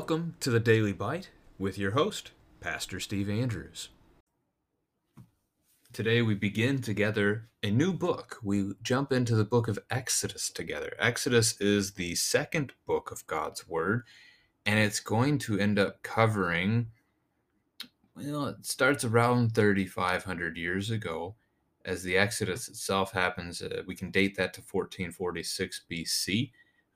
Welcome to the Daily Bite with your host, Pastor Steve Andrews. Today we begin together a new book. We jump into the book of Exodus together. Exodus is the second book of God's Word, and it's going to end up covering, well, it starts around 3,500 years ago. As the Exodus itself happens, uh, we can date that to 1446 BC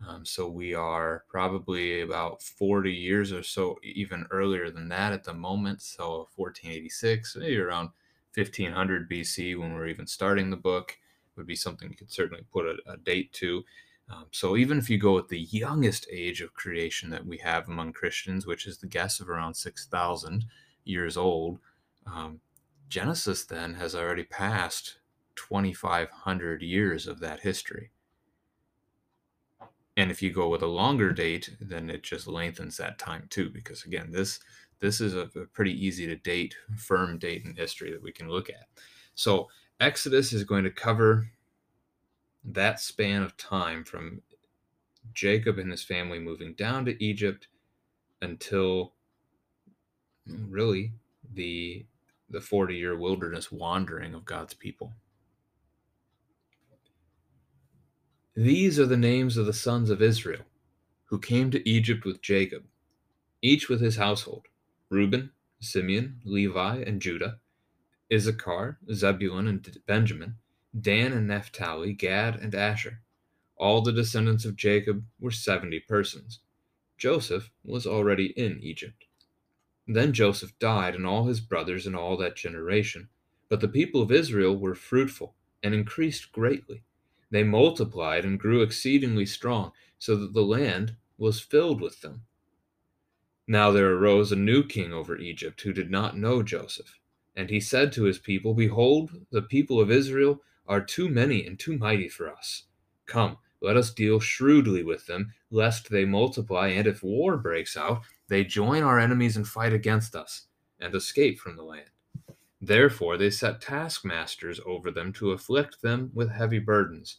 um, so we are probably about 40 years or so, even earlier than that at the moment. So 1486, maybe around 1500 BC, when we're even starting the book, would be something you could certainly put a, a date to. Um, so even if you go with the youngest age of creation that we have among Christians, which is the guess of around 6,000 years old, um, Genesis then has already passed 2,500 years of that history. And if you go with a longer mm-hmm. date, then it just lengthens that time too, because again, this this is a, a pretty easy to date, firm date in history that we can look at. So Exodus is going to cover that span of time from Jacob and his family moving down to Egypt until mm, really the the 40 year wilderness wandering of God's people. These are the names of the sons of Israel, who came to Egypt with Jacob, each with his household Reuben, Simeon, Levi, and Judah, Issachar, Zebulun, and Benjamin, Dan and Naphtali, Gad, and Asher. All the descendants of Jacob were seventy persons. Joseph was already in Egypt. Then Joseph died, and all his brothers, and all that generation. But the people of Israel were fruitful and increased greatly they multiplied and grew exceedingly strong, so that the land was filled with them. Now there arose a new king over Egypt who did not know Joseph. And he said to his people, Behold, the people of Israel are too many and too mighty for us. Come, let us deal shrewdly with them, lest they multiply, and if war breaks out, they join our enemies and fight against us, and escape from the land. Therefore they set taskmasters over them to afflict them with heavy burdens.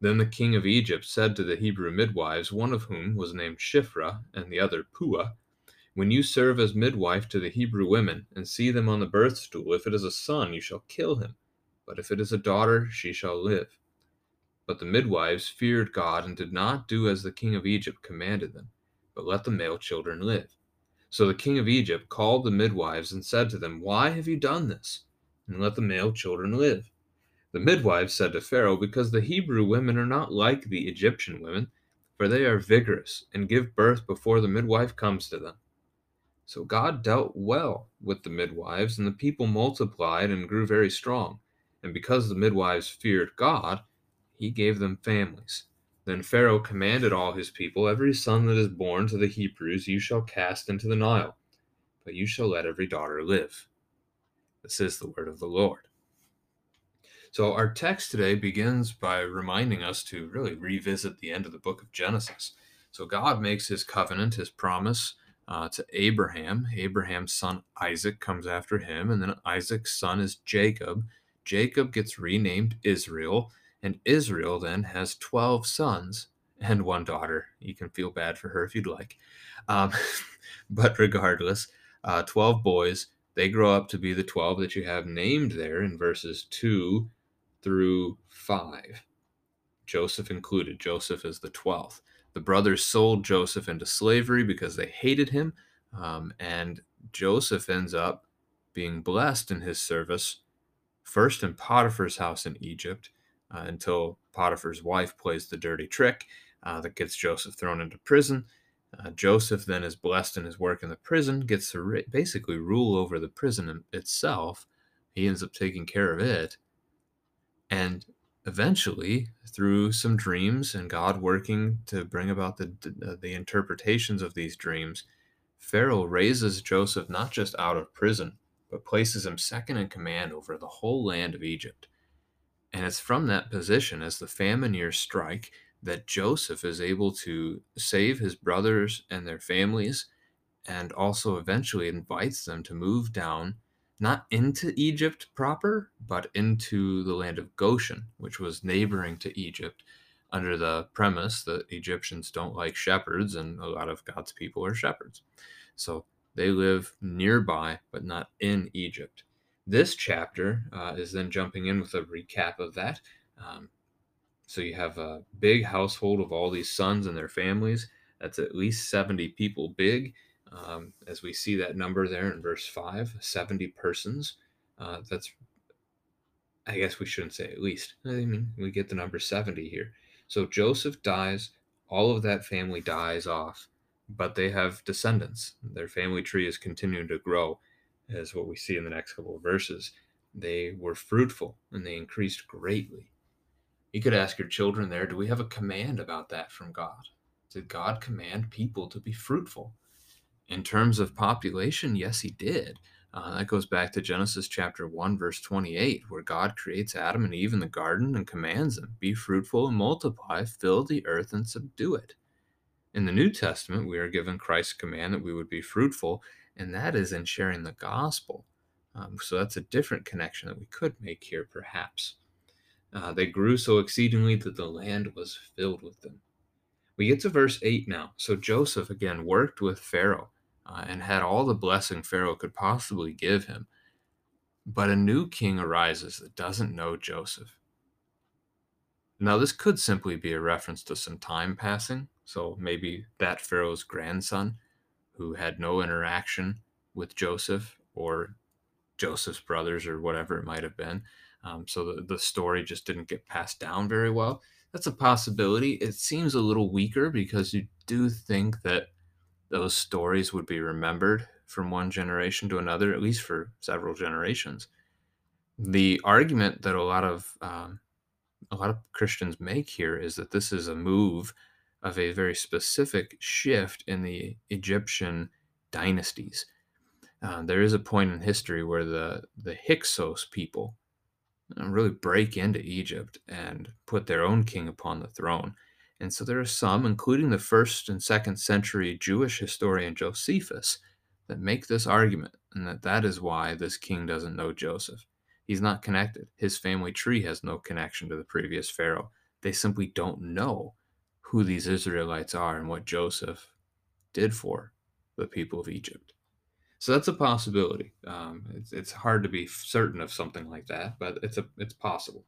Then the king of Egypt said to the Hebrew midwives, one of whom was named Shiphrah and the other Puah, When you serve as midwife to the Hebrew women, and see them on the birth stool, if it is a son, you shall kill him, but if it is a daughter, she shall live. But the midwives feared God and did not do as the king of Egypt commanded them, but let the male children live. So the king of Egypt called the midwives and said to them, Why have you done this? And let the male children live. The midwives said to Pharaoh, Because the Hebrew women are not like the Egyptian women, for they are vigorous and give birth before the midwife comes to them. So God dealt well with the midwives, and the people multiplied and grew very strong. And because the midwives feared God, he gave them families. Then Pharaoh commanded all his people, Every son that is born to the Hebrews you shall cast into the Nile, but you shall let every daughter live. This is the word of the Lord. So, our text today begins by reminding us to really revisit the end of the book of Genesis. So, God makes his covenant, his promise uh, to Abraham. Abraham's son Isaac comes after him, and then Isaac's son is Jacob. Jacob gets renamed Israel, and Israel then has 12 sons and one daughter. You can feel bad for her if you'd like. Um, but regardless, uh, 12 boys. They grow up to be the 12 that you have named there in verses 2 through 5. Joseph included. Joseph is the 12th. The brothers sold Joseph into slavery because they hated him, um, and Joseph ends up being blessed in his service, first in Potiphar's house in Egypt, uh, until Potiphar's wife plays the dirty trick uh, that gets Joseph thrown into prison. Uh, Joseph then is blessed in his work in the prison, gets to basically rule over the prison itself. He ends up taking care of it. And eventually, through some dreams and God working to bring about the, the, uh, the interpretations of these dreams, Pharaoh raises Joseph not just out of prison, but places him second in command over the whole land of Egypt. And it's from that position, as the famine years strike, that Joseph is able to save his brothers and their families, and also eventually invites them to move down, not into Egypt proper, but into the land of Goshen, which was neighboring to Egypt, under the premise that Egyptians don't like shepherds, and a lot of God's people are shepherds. So they live nearby, but not in Egypt. This chapter uh, is then jumping in with a recap of that. Um, so you have a big household of all these sons and their families. That's at least 70 people big. Um, as we see that number there in verse 5, 70 persons. Uh, that's, I guess we shouldn't say at least. I mean, we get the number 70 here. So Joseph dies, all of that family dies off, but they have descendants. Their family tree is continuing to grow, as what we see in the next couple of verses. They were fruitful and they increased greatly. You could ask your children there, do we have a command about that from God? Did God command people to be fruitful? In terms of population, yes, he did. Uh, that goes back to Genesis chapter 1, verse 28, where God creates Adam and Eve in the garden and commands them be fruitful and multiply, fill the earth and subdue it. In the New Testament, we are given Christ's command that we would be fruitful, and that is in sharing the gospel. Um, so that's a different connection that we could make here, perhaps. Uh, they grew so exceedingly that the land was filled with them. We get to verse 8 now. So Joseph again worked with Pharaoh uh, and had all the blessing Pharaoh could possibly give him. But a new king arises that doesn't know Joseph. Now, this could simply be a reference to some time passing. So maybe that Pharaoh's grandson, who had no interaction with Joseph or Joseph's brothers or whatever it might have been, um, so the, the story just didn't get passed down very well. That's a possibility. It seems a little weaker because you do think that those stories would be remembered from one generation to another, at least for several generations. The argument that a lot of um, a lot of Christians make here is that this is a move of a very specific shift in the Egyptian dynasties. Uh, there is a point in history where the the Hyksos people really break into Egypt and put their own king upon the throne. And so there are some, including the first and second century Jewish historian Josephus, that make this argument, and that that is why this king doesn't know Joseph. He's not connected. His family tree has no connection to the previous Pharaoh. They simply don't know who these Israelites are and what Joseph did for the people of Egypt. So that's a possibility. Um, it's, it's hard to be certain of something like that, but it's a it's possible.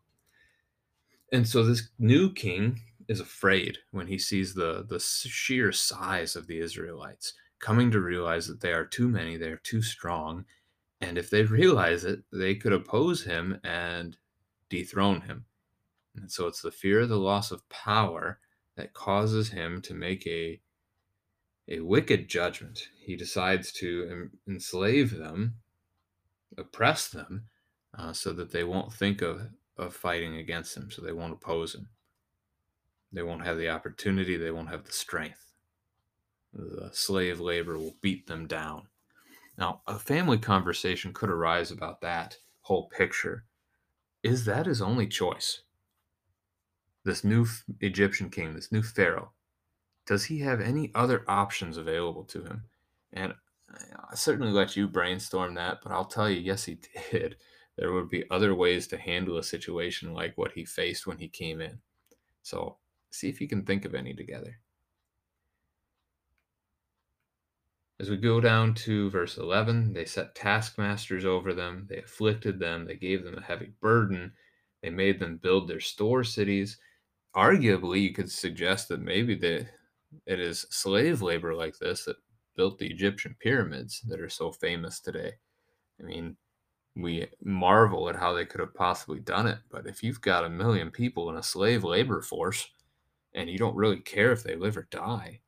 And so this new king is afraid when he sees the the sheer size of the Israelites, coming to realize that they are too many, they are too strong, and if they realize it, they could oppose him and dethrone him. And so it's the fear of the loss of power that causes him to make a a wicked judgment. He decides to enslave them, oppress them, uh, so that they won't think of, of fighting against him, so they won't oppose him. They won't have the opportunity, they won't have the strength. The slave labor will beat them down. Now, a family conversation could arise about that whole picture. Is that his only choice? This new Egyptian king, this new Pharaoh, does he have any other options available to him? And uh, I certainly let you brainstorm that, but I'll tell you, yes, he did. There would be other ways to handle a situation like what he faced when he came in. So see if you can think of any together. As we go down to verse 11, they set taskmasters over them, they afflicted them, they gave them a heavy burden, they made them build their store cities. Arguably, you could suggest that maybe they, it is slave labor like this that built the Egyptian pyramids that are so famous today. I mean, we marvel at how they could have possibly done it, but if you've got a million people in a slave labor force and you don't really care if they live or die,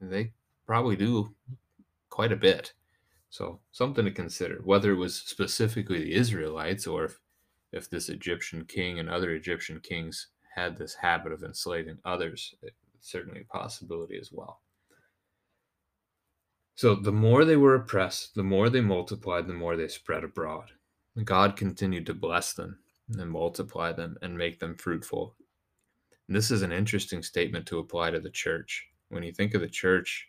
they probably do quite a bit. So, something to consider, whether it was specifically the Israelites or if, if this Egyptian king and other Egyptian kings had this habit of enslaving others eh, certainly a possibility as well. So the more they were oppressed, the more they multiplied, the more they spread abroad. God continued to bless them and multiply them and make them fruitful. And this is an interesting statement to apply to the church. When you think of the church,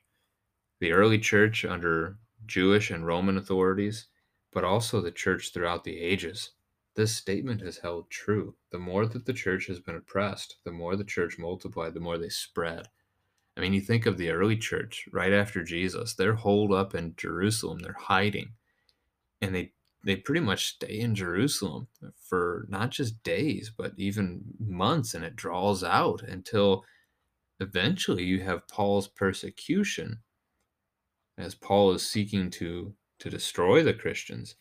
the early church under Jewish and Roman authorities, but also the church throughout the ages, this statement has held true. The more that the church has been oppressed, the more the church multiplied, the more they spread. I mean, you think of the early church right after Jesus, they're holed up in Jerusalem, they're hiding, and they they pretty much stay in Jerusalem for not just days, but even months, and it draws out until eventually you have Paul's persecution as Paul is seeking to to destroy the Christians.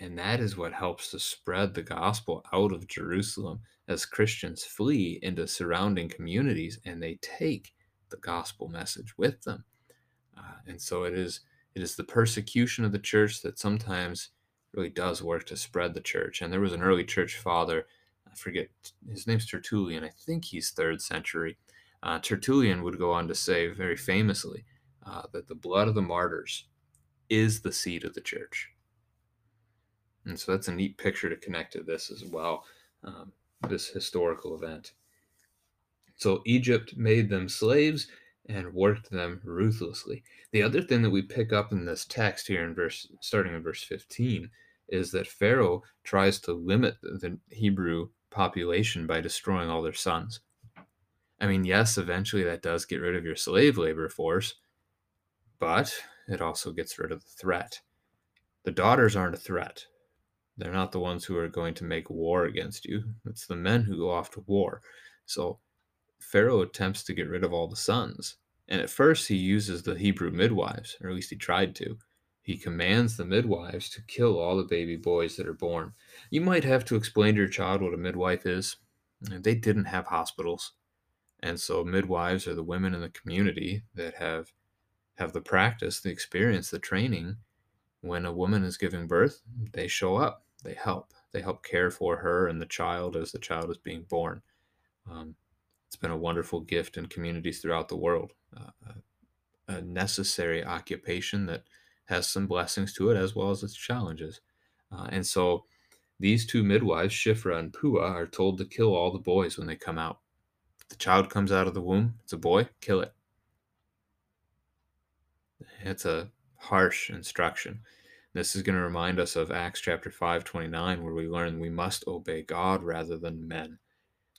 And that is what helps to spread the gospel out of Jerusalem as Christians flee into surrounding communities and they take the gospel message with them. Uh, and so it is it is the persecution of the church that sometimes really does work to spread the church. And there was an early church father, I forget his name's Tertullian. I think he's third century. Uh, Tertullian would go on to say very famously uh, that the blood of the martyrs is the seed of the church. And so that's a neat picture to connect to this as well, um, this historical event. So Egypt made them slaves and worked them ruthlessly. The other thing that we pick up in this text here in verse starting in verse 15 is that Pharaoh tries to limit the Hebrew population by destroying all their sons. I mean, yes, eventually that does get rid of your slave labor force, but it also gets rid of the threat. The daughters aren't a threat. They're not the ones who are going to make war against you. It's the men who go off to war. So Pharaoh attempts to get rid of all the sons. And at first, he uses the Hebrew midwives, or at least he tried to. He commands the midwives to kill all the baby boys that are born. You might have to explain to your child what a midwife is. They didn't have hospitals. And so, midwives are the women in the community that have have the practice, the experience, the training. When a woman is giving birth, they show up, they help, they help care for her and the child as the child is being born. Um, it's been a wonderful gift in communities throughout the world. Uh, a necessary occupation that has some blessings to it as well as its challenges. Uh, and so these two midwives, Shiphrah and Puah, are told to kill all the boys when they come out. If the child comes out of the womb, it's a boy, kill it. It's a harsh instruction. This is going to remind us of Acts chapter 5, 29, where we learn we must obey God rather than men.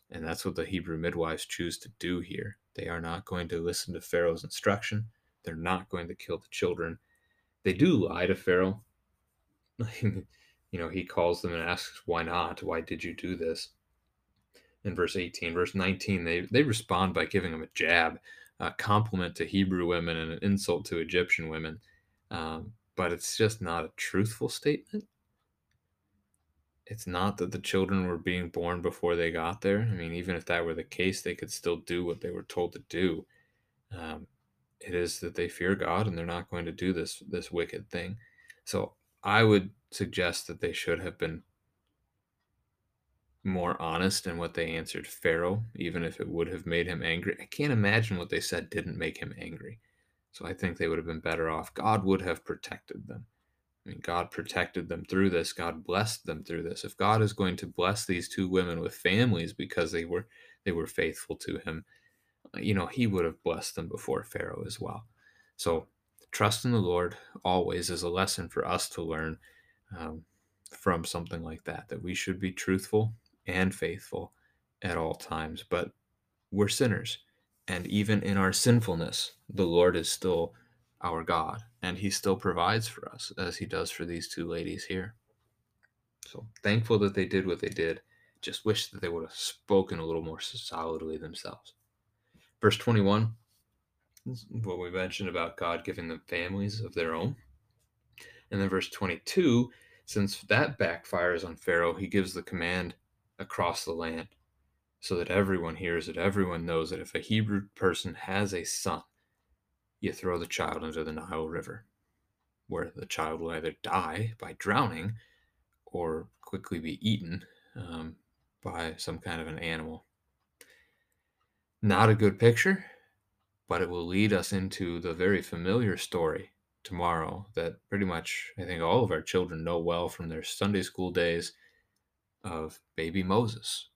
And that's what the Hebrew midwives choose to do here. They are not going to listen to Pharaoh's instruction. They're not going to kill the children. They do lie to Pharaoh. you know, he calls them and asks, Why not? Why did you do this? In verse 18, verse 19, they, they respond by giving him a jab a compliment to Hebrew women and an insult to Egyptian women. Um, but it's just not a truthful statement. It's not that the children were being born before they got there. I mean, even if that were the case, they could still do what they were told to do. Um, it is that they fear God and they're not going to do this this wicked thing. So I would suggest that they should have been more honest in what they answered Pharaoh, even if it would have made him angry. I can't imagine what they said didn't make him angry. So I think they would have been better off. God would have protected them. I mean, God protected them through this. God blessed them through this. If God is going to bless these two women with families because they were they were faithful to him, you know, he would have blessed them before Pharaoh as well. So trust in the Lord always is a lesson for us to learn um, from something like that, that we should be truthful and faithful at all times. But we're sinners. And even in our sinfulness, the Lord is still our God. And He still provides for us, as He does for these two ladies here. So thankful that they did what they did. Just wish that they would have spoken a little more solidly themselves. Verse 21 what we mentioned about God giving them families of their own. And then verse 22, since that backfires on Pharaoh, he gives the command across the land so that everyone hears it, everyone knows that if a Hebrew person has a son, you throw the child into the Nile River, where the child will either die by drowning or quickly be eaten um, by some kind of an animal. Not a good picture, but it will lead us into the very familiar story tomorrow that pretty much I think all of our children know well from their Sunday school days of baby Moses.